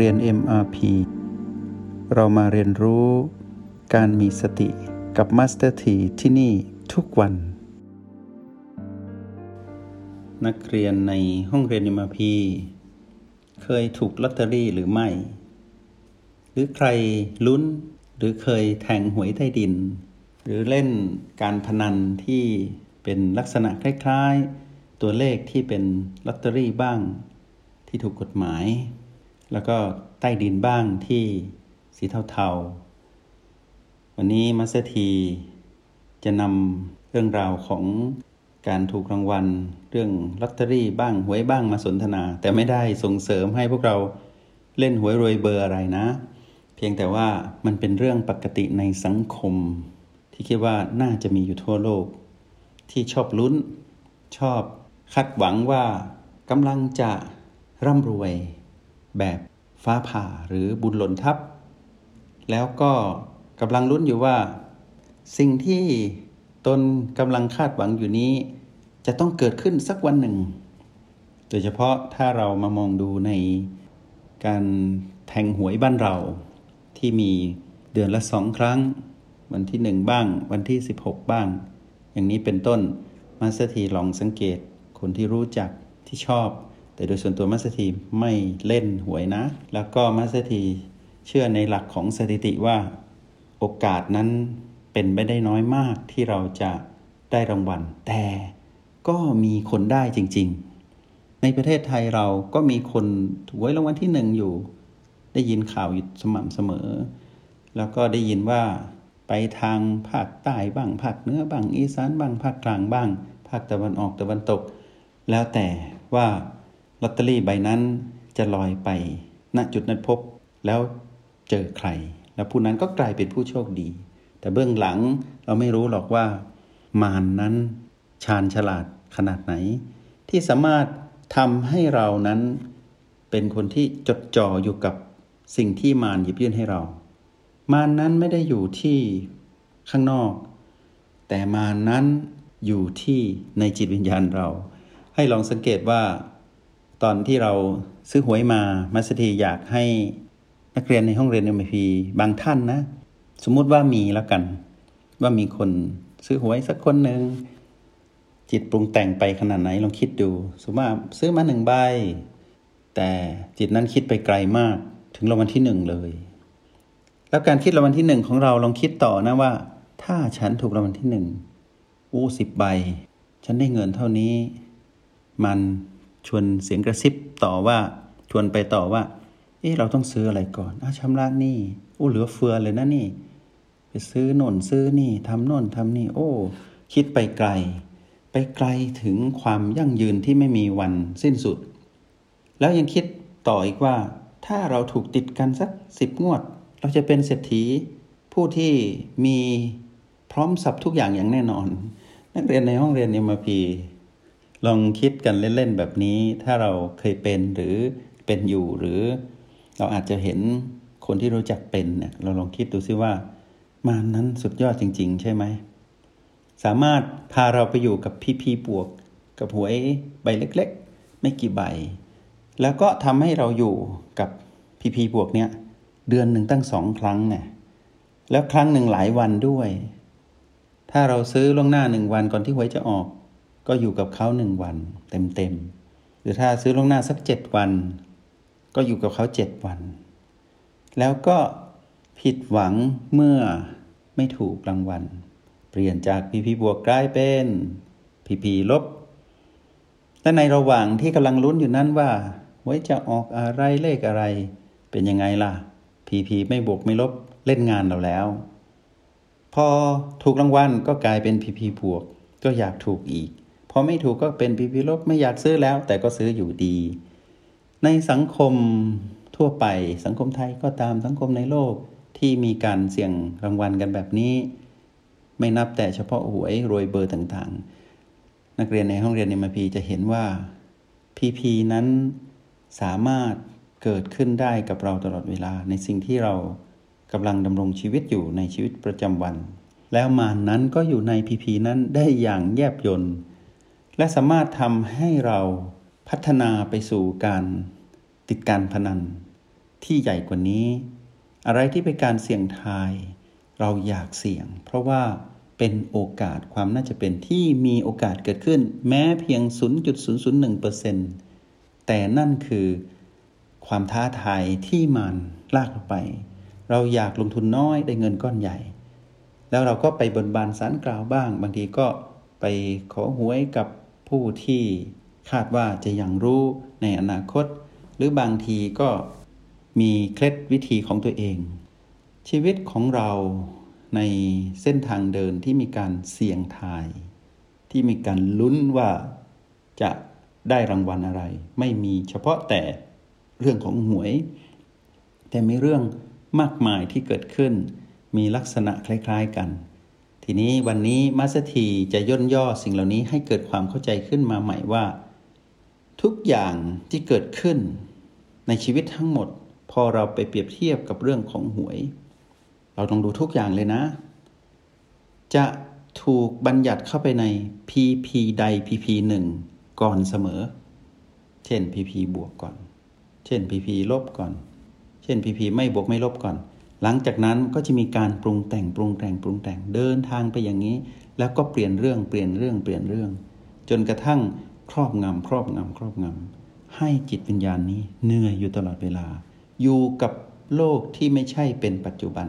เรียน MRP เรามาเรียนรู้การมีสติกับ Master T ที่ที่นี่ทุกวัน นักเรียนในห้องเรียน MRP เคยถูกลอตเตอรี่หรือไม่ หรือใครลุ้นหรือเคยแทงหวยใต้ดิน หรือเล่นการพนันที่เป็นลักษณะคล้าย ๆ ตัวเลขที่เป็นลอตเตอรี่บ้างที่ถูกกฎหมาย แล้วก็ใต้ดินบ้างที่สีเทาๆ วันนี้มัสทีจะนำเรื่องราวของการถูกรางวัล เรื่องลอตเตอรี่บ้างหวยบ้างมาสนทนา แต่ไม่ได้ส่งเสริมให้พวกเราเล่นหวยรวยเบอร์อะไรนะ เพียงแต่ว่ามันเป็นเรื่องปกติในสังคม ที่คิดว่าน่าจะมีอยู่ทั่วโลก ที่ชอบลุ้น ชอบคาดหวังว่ากำลังจะร่ำรวย แบบฟ้าผ่าหรือบุญหล่นทับ แล้วก็กำลังลุ้นอยู่ว่า สิ่งที่ตนกำลังคาดหวังอยู่นี้ จะต้องเกิดขึ้นสักวันหนึ่ง โดยเฉพาะถ้าเรามามองดูในการแทงหวยบ้านเราที่มีเดือนละสองครั้ง วันที่หนึ่งบ้าง วันที่ 16 บ้าง อย่างนี้เป็นต้นมาสเตอร์ทีลองสังเกตคนที่รู้จักที่ชอบ แต่โดยส่วนตัวมาสเตอร์ทีไม่เล่นหวยนะ แล้วก็มาสเตอร์ทีเชื่อในหลักของสถิติว่า โอกาสนั้นเป็นไปได้น้อยมากที่เราจะได้รางวัล แต่ก็มีคนได้จริง ๆ ในประเทศไทยเราก็มีคนถูกไว้รางวัลที่หนึ่งอยู่ ได้ยินข่าวอยู่สม่ำเสมอ แล้วก็ได้ยินว่าไปทางภาคใต้บ้างภาคเหนือบ้างอีสานบ้างภาคกลางบ้าง ภาคตะวันออกตะวันตก แล้วแต่ว่า ลอตเตอรี่ใบนั้นจะลอยไป ณจุดนั้นพบแล้วเจอใคร แล้วผู้นั้นก็กลายเป็นผู้โชคดี แต่เบื้องหลังเราไม่รู้หรอกว่า มานนั้นชาญฉลาดขนาดไหน ที่สามารถทำให้เรานั้นเป็นคนที่จดจ่ออยู่กับสิ่งที่มารหยิบยื่นให้เรา มารนั้นไม่ได้อยู่ที่ข้างนอก แต่มารนั้นอยู่ที่ในจิตวิญญาณเรา ให้ลองสังเกตว่า ตอนที่เราซื้อหวยมามัสถีอยากให้นักเรียนในห้องเรียนเอ็มพีบางท่านนะ สมมุติว่ามีแล้วกัน ว่ามีคนซื้อหวยสักคนหนึ่งจิตปรุงแต่งไปขนาดไหนลองคิดดู สมมติว่าซื้อมาหนึ่งใบ แต่จิตนั้นคิดไปไกลมากถึงรางวัลที่หนึ่งเลย แล้วการคิดรางวัลที่หนึ่งของเราลองคิดต่อนะว่า ถ้าฉันถูกรางวัลที่หนึ่งอู้สิบใบ ฉันได้เงินเท่านี้ มัน ชวนเสียงกระซิบต่อว่าชวนไปต่อว่า เอ๊ะเราต้องซื้ออะไรก่อนอะชำระนี่โอ้เหลือเฟือเลยนะนี่ ไปซื้อโน่นซื้อนี่ทำโน่นทำนี่ โอ้ คิดไปไกล ไปไกลถึงความยั่งยืนที่ไม่มีวันสิ้นสุด แล้วยังคิดต่ออีกว่า ถ้าเราถูกติดกันสักสิบงวด เราจะเป็นเศรษฐีผู้ที่มีพร้อมสับทุกอย่างอย่างแน่นอน นักเรียนในห้องเรียนเอ็มพี ลองคิดกันเล่นๆแบบนี้ ถ้าเราเคยเป็นหรือเป็นอยู่หรือ เราอาจจะเห็นคนที่รู้จักเป็นเนี่ยเราลองคิดดูซิว่า มานั้นสุดยอดจริง ๆ ใช่ไหมสามารถพาเราไปอยู่กับพี่พีบวก กับหวยใบเล็ก ๆ ไม่กี่ใบ แล้วก็ทำให้เราอยู่กับพีพีบวกเนี่ยเดือนหนึ่งตั้งสองครั้งเนี่ยแล้วครั้งหนึ่งหลายวันด้วย ถ้าเราซื้อล่วงหน้าหนึ่งวันก่อนที่หวยจะออก ก็อยู่กับเขาหนึ่งวันเต็มๆ หรือถ้าซื้อล่วงหน้าสักเจ็ดวัน ก็อยู่กับเขาเจ็ดวัน แล้วก็ผิดหวังเมื่อไม่ถูกรางวัล เปลี่ยนจากพีพีบวกกลายเป็นพีพีลบ และในระหว่างที่กำลังลุ้นอยู่นั้นว่าไว้จะออกอะไรเลขอะไร เป็นยังไงล่ะพีพีไม่บวกไม่ลบเล่นงานเราแล้ว พอถูกรางวัลก็กลายเป็นพีพีบวกก็อยากถูกอีก พอไม่ถูกก็เป็นพีพีลบไม่อยากซื้อแล้ว แต่ก็ซื้ออยู่ดี ในสังคมทั่วไปสังคมไทยก็ตามสังคมในโลกที่มีการเสี่ยงรางวัลกันแบบนี้ ไม่นับแต่เฉพาะหวยรวยเบอร์ต่างๆ นักเรียนในห้องเรียนในมพีจะเห็นว่าพีพีนั้นสามารถเกิดขึ้นได้กับเราตลอดเวลา ในสิ่งที่เรากำลังดำรงชีวิตอยู่ในชีวิตประจำวัน แล้วมานนั้นก็อยู่ในพีพีนั้นได้อย่างแยบยนต์ และสามารถทำให้เราพัฒนาไปสู่การติดการพนัน ที่ใหญ่กว่านี้ อะไรที่เป็นการเสี่ยงทาย เราอยากเสี่ยง เพราะว่าเป็นโอกาสความน่าจะเป็นที่มีโอกาสเกิดขึ้น แม้เพียง 0.001%แต่นั่นคือความท้าทายที่มันลากเราไป เราอยากลงทุนน้อยได้เงินก้อนใหญ่ แล้วเราก็ไปบนบานสารกล่าวบ้าง บางทีก็ไปขอหวยกับ ผู้ที่คาดว่าจะยังรู้ในอนาคต หรือบางทีก็มีเคล็ดวิธีของตัวเอง ชีวิตของเราในเส้นทางเดินที่มีการเสี่ยงทาย ที่มีการลุ้นว่าจะได้รางวัลอะไร ไม่มีเฉพาะแต่เรื่องของหวย แต่มีเรื่องมากมายที่เกิดขึ้น มีลักษณะคล้าย ๆกัน ทีนี้วันนี้มัสถีจะย่นย่อสิ่งเหล่านี้ให้เกิดความเข้าใจขึ้นมาใหม่ว่า ทุกอย่างที่เกิดขึ้นในชีวิตทั้งหมด พอเราไปเปรียบเทียบกับเรื่องของหวย เราต้องดูทุกอย่างเลยนะ จะถูกบัญญัติเข้าไปใน PP ใด PP หนึ่งก่อนเสมอ เช่น PP บวกก่อน เช่น PP ลบก่อน เช่น PP ไม่บวกไม่ลบก่อน หลังจากนั้นก็จะมีการปรุงแต่งปรุงแต่งปรุงแต่งเดินทางไปอย่างนี้ แล้วก็เปลี่ยนเรื่องเปลี่ยนเรื่องเปลี่ยนเรื่อง จนกระทั่งครอบงำครอบงำครอบงำให้จิตวิญญาณนี้เหนื่อยอยู่ตลอดเวลา อยู่กับโลกที่ไม่ใช่เป็นปัจจุบัน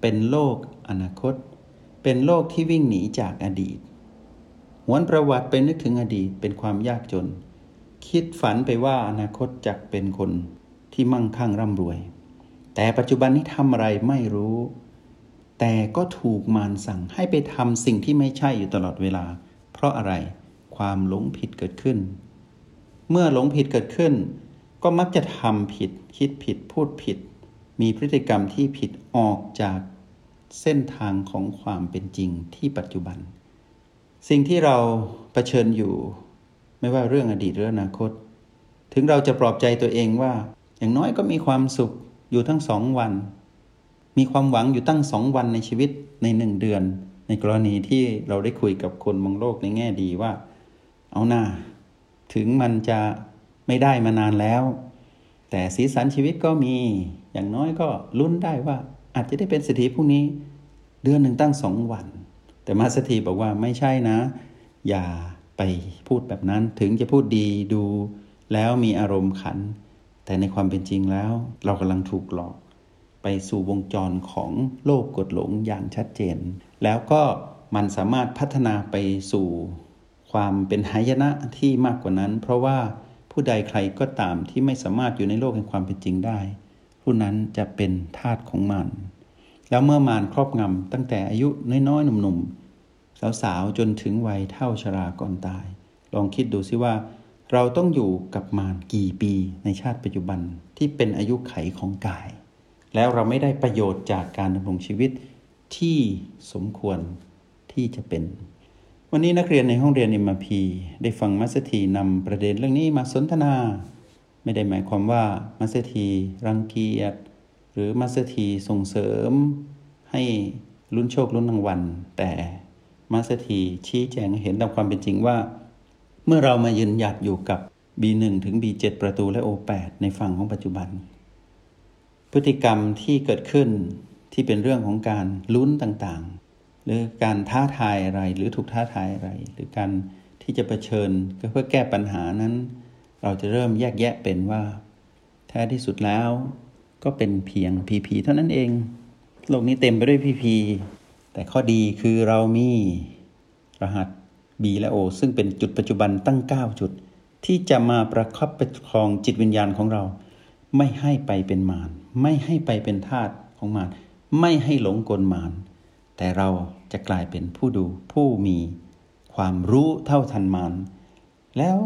เป็นโลกอนาคต เป็นโลกที่วิ่งหนีจากอดีตหวนประวัติเป็นนึกถึงอดีตเป็นความยากจน คิดฝันไปว่าอนาคตจะเป็นคนที่มั่งคั่งร่ำรวย แต่ปัจจุบันนี้ทำอะไรไม่รู้ แต่ก็ถูกมารสั่งให้ไปทำสิ่งที่ไม่ใช่อยู่ตลอดเวลา เพราะอะไรความหลงผิดเกิดขึ้น เมื่อหลงผิดเกิดขึ้น ก็มักจะทำผิด คิดผิดพูดผิด มีพฤติกรรมที่ผิดออกจากเส้นทางของความเป็นจริงที่ปัจจุบัน สิ่งที่เราเผชิญอยู่ ไม่ว่าเรื่องอดีตหรืออนาคต ถึงเราจะปลอบใจตัวเองว่า อย่างน้อยก็มีความสุข อยู่ทั้งสองวัน มีความหวังอยู่ตั้งสองวันในชีวิตในหนึ่งเดือน ในกรณีที่เราได้คุยกับคนมองโลกในแง่ดีว่า เอาหน้า ถึงมันจะไม่ได้มานานแล้ว แต่สีสันชีวิตก็มี อย่างน้อยก็ลุ้นได้ว่าอาจจะได้เป็นสถีพรุ่งนี้ เดือนหนึ่งตั้งสองวัน แต่มาสถีบอกว่าไม่ใช่นะ อย่าไปพูดแบบนั้นถึงจะพูดดีดูแล้วมีอารมณ์ขัน แต่ในความเป็นจริงแล้ว เรากำลังถูกหลอก ไปสู่วงจรของโลกกดหลงอย่างชัดเจน แล้วก็มันสามารถพัฒนาไปสู่ความเป็นหายนะที่มากกว่านั้น เพราะว่าผู้ใดใครก็ตามที่ไม่สามารถอยู่ในโลกแห่งความเป็นจริงได้ ผู้นั้นจะเป็นทาสของมันแล้วเมื่อมารครอบงำตั้งแต่อายุน้อยๆหนุ่มๆสาวๆจนถึงวัยเท่าชราก่อนตาย ลองคิดดูซิว่า เราต้องอยู่กับมารกี่ปีในชาติปัจจุบันที่เป็นอายุไขของกาย แล้วเราไม่ได้ประโยชน์จากการดำรงชีวิตที่สมควรที่จะเป็น วันนี้นักเรียนในห้องเรียนอิมาพีได้ฟังมัสถีนำประเด็นเรื่องนี้มาสนทนา ไม่ได้หมายความว่ามัสถีรังเกียจหรือมัสถีส่งเสริม ให้ลุ้นโชคลุ้นรางวัลแต่มาสถีชี้แจงเห็นตามความเป็นจริงว่า เมื่อเรามายืนหยัดอยู่กับ B1 ถึง B7 ประตูและ O8 ในฝั่งของปัจจุบัน พฤติกรรมที่เกิดขึ้นที่เป็นเรื่องของการลุ้นต่างๆ หรือการท้าทายอะไรหรือถูกท้าทายอะไร หรือการที่จะะเผชิญเพื่อแก้ปัญหานั้น เราจะเริ่มแยกแยะเป็นว่า แท้ที่สุดแล้วก็เป็นเพียงพีพีเท่านั้นเอง โลกนี้เต็มไปด้วยพีพีแต่ข้อดีคือเรามีรหัส B และ O ซึ่งเป็นจุดปัจจุบันตั้ง 9 จุด ที่จะมาประคับประคองจิตวิญญาณของเรา ไม่ให้ไปเป็นมาร ไม่ให้ไปเป็นทาสของมาร ไม่ให้หลงกลมาร แต่เราจะกลายเป็นผู้ดูผู้มีความรู้เท่าทันมาร แล้ว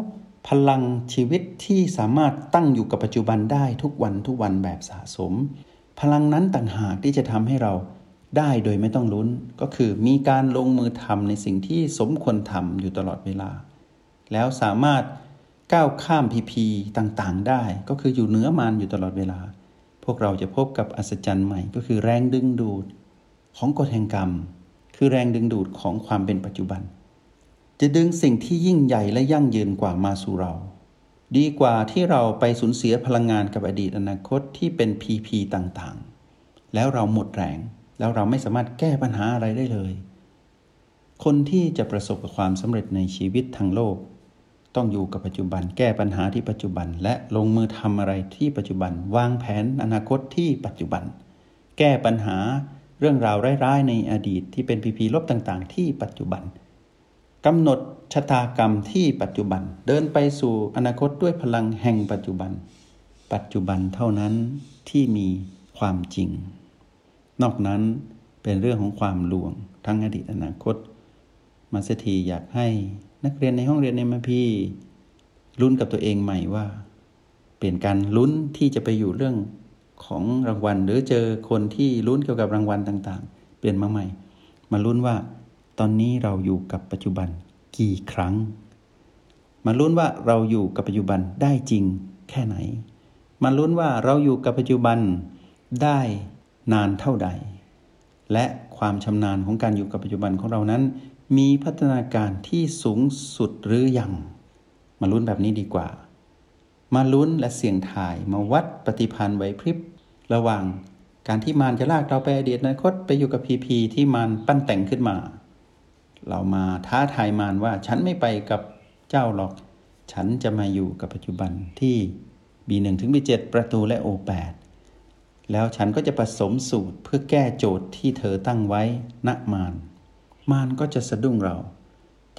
พลังชีวิตที่สามารถตั้งอยู่กับปัจจุบันได้ทุกวันทุกวันแบบสะสม พลังนั้นต่างหากที่จะทำให้เรา ได้โดยไม่ต้องลุ้น ก็คือมีการลงมือทำในสิ่งที่สมควรทำอยู่ตลอดเวลา แล้วสามารถก้าวข้ามพีพีต่างๆ ได้ ก็คืออยู่เหนือมันอยู่ตลอดเวลา พวกเราจะพบกับอัศจรรย์ใหม่ ก็คือแรงดึงดูดของกฎแห่งกรรม คือแรงดึงดูดของความเป็นปัจจุบัน จะดึงสิ่งที่ยิ่งใหญ่และยั่งยืนกว่ามาสู่เรา ดีกว่าที่เราไปสูญเสียพลังงานกับอดีตอนาคตที่เป็นพีพีต่างๆ แล้วเราหมดแรง แล้วเราไม่สามารถแก้ปัญหาอะไรได้เลย คนที่จะประสบกับความสำเร็จในชีวิตทางโลก ต้องอยู่กับปัจจุบันแก้ปัญหาที่ปัจจุบัน และลงมือทำอะไรที่ปัจจุบัน วางแผนอนาคตที่ปัจจุบัน แก้ปัญหาเรื่องราวร้ายๆในอดีตที่เป็นพีพีลบต่างๆ ที่ปัจจุบันกำหนดชะตากรรมที่ปัจจุบัน เดินไปสู่อนาคตด้วยพลังแห่งปัจจุบัน ปัจจุบันเท่านั้นที่มีความจริง นอกนั้นเป็นเรื่องของความลวงทั้งอดีตอนาคต มาสถีอยากให้นักเรียนในห้องเรียนในมาพีลุ้นกับตัวเองใหม่ว่า เปลี่ยนการลุ้นที่จะไปอยู่เรื่องของรางวัล หรือเจอคนที่ลุ้นเกี่ยวกับรางวัลต่างๆ เปลี่ยนมาใหม่ มาลุ้นว่า ตอนนี้เราอยู่กับปัจจุบันกี่ครั้ง มาลุ้นว่าเราอยู่กับปัจจุบันได้จริงแค่ไหน มาลุ้นว่าเราอยู่กับปัจจุบันได้ นานเท่าใด และความชำนาญของการอยู่กับปัจจุบันของเรานั้น มีพัฒนาการที่สูงสุดหรือยัง มาลุ้นแบบนี้ดีกว่า มาลุ้นและเสี่ยงทายมาวัดปฏิพันธ์ไหวพริบ ระหว่างการที่มารจะลากเราไปอดีตอนาคตไปอยู่กับพีพีที่มารปั้นแต่งขึ้นมา เรามาท้าทายมารว่าฉันไม่ไปกับเจ้าหรอก ฉันจะมาอยู่กับปัจจุบันที่ B1 ถึง B7 ประตูและ O8 แล้วฉันก็จะผสมสูตรเพื่อแก้โจทย์ที่เธอตั้งไว้ณมารมารก็จะสะดุ้งเรา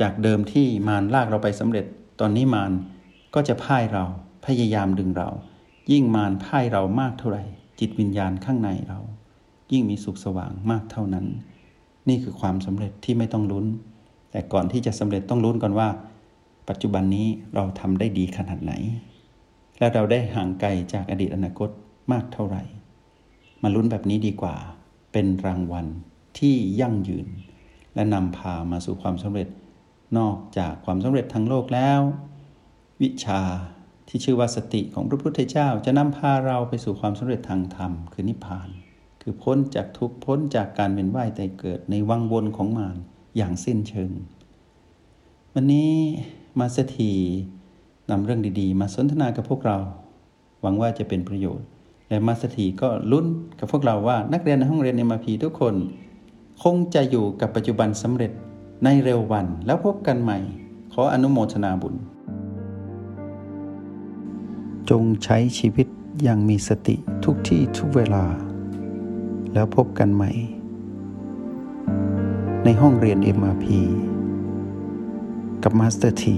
จากเดิมที่มารลากเราไปสำเร็จ ตอนนี้มารก็จะพ่ายเราพยายามดึงเรา ยิ่งมารพ่ายเรามากเท่าไหร่ จิตวิญญาณข้างในเรา ยิ่งมีสุขสว่างมากเท่านั้น นี่คือความสำเร็จที่ไม่ต้องลุ้น แต่ก่อนที่จะสำเร็จต้องลุ้นก่อนว่า ปัจจุบันนี้เราทำได้ดีขนาดไหน และเราได้ห่างไกลจากอดีตอนาคตมากเท่าไหร่ มาลุ้นแบบนี้ดีกว่า เป็นรางวัลที่ยั่งยืน และนำพามาสู่ความสำเร็จ นอกจากความสำเร็จทางโลกแล้ว วิชาที่ชื่อว่าสติของพระพุทธเจ้า จะนำพาเราไปสู่ความสำเร็จทางธรรม คือนิพพาน คือพ้นจากทุกพ้นจากการเป็นว่ายแต่เกิดในวังวนของมารอย่างสิ้นเชิง วันนี้มาสถีนำเรื่องดีๆ มาสนทนากับพวกเรา หวังว่าจะเป็นประโยชน์ และมาสถีก็ลุ้นกับพวกเราว่านักเรียนในห้องเรียนในมาพีทุกคน คงจะอยู่กับปัจจุบันสำเร็จในเร็ววันแล้วพบกันใหม่ ขออนุโมทนาบุญ จงใช้ชีวิตอย่างมีสติทุกที่ทุกเวลา แล้วพบกันใหม่ ในห้องเรียน MRP กับมาสเตอร์ที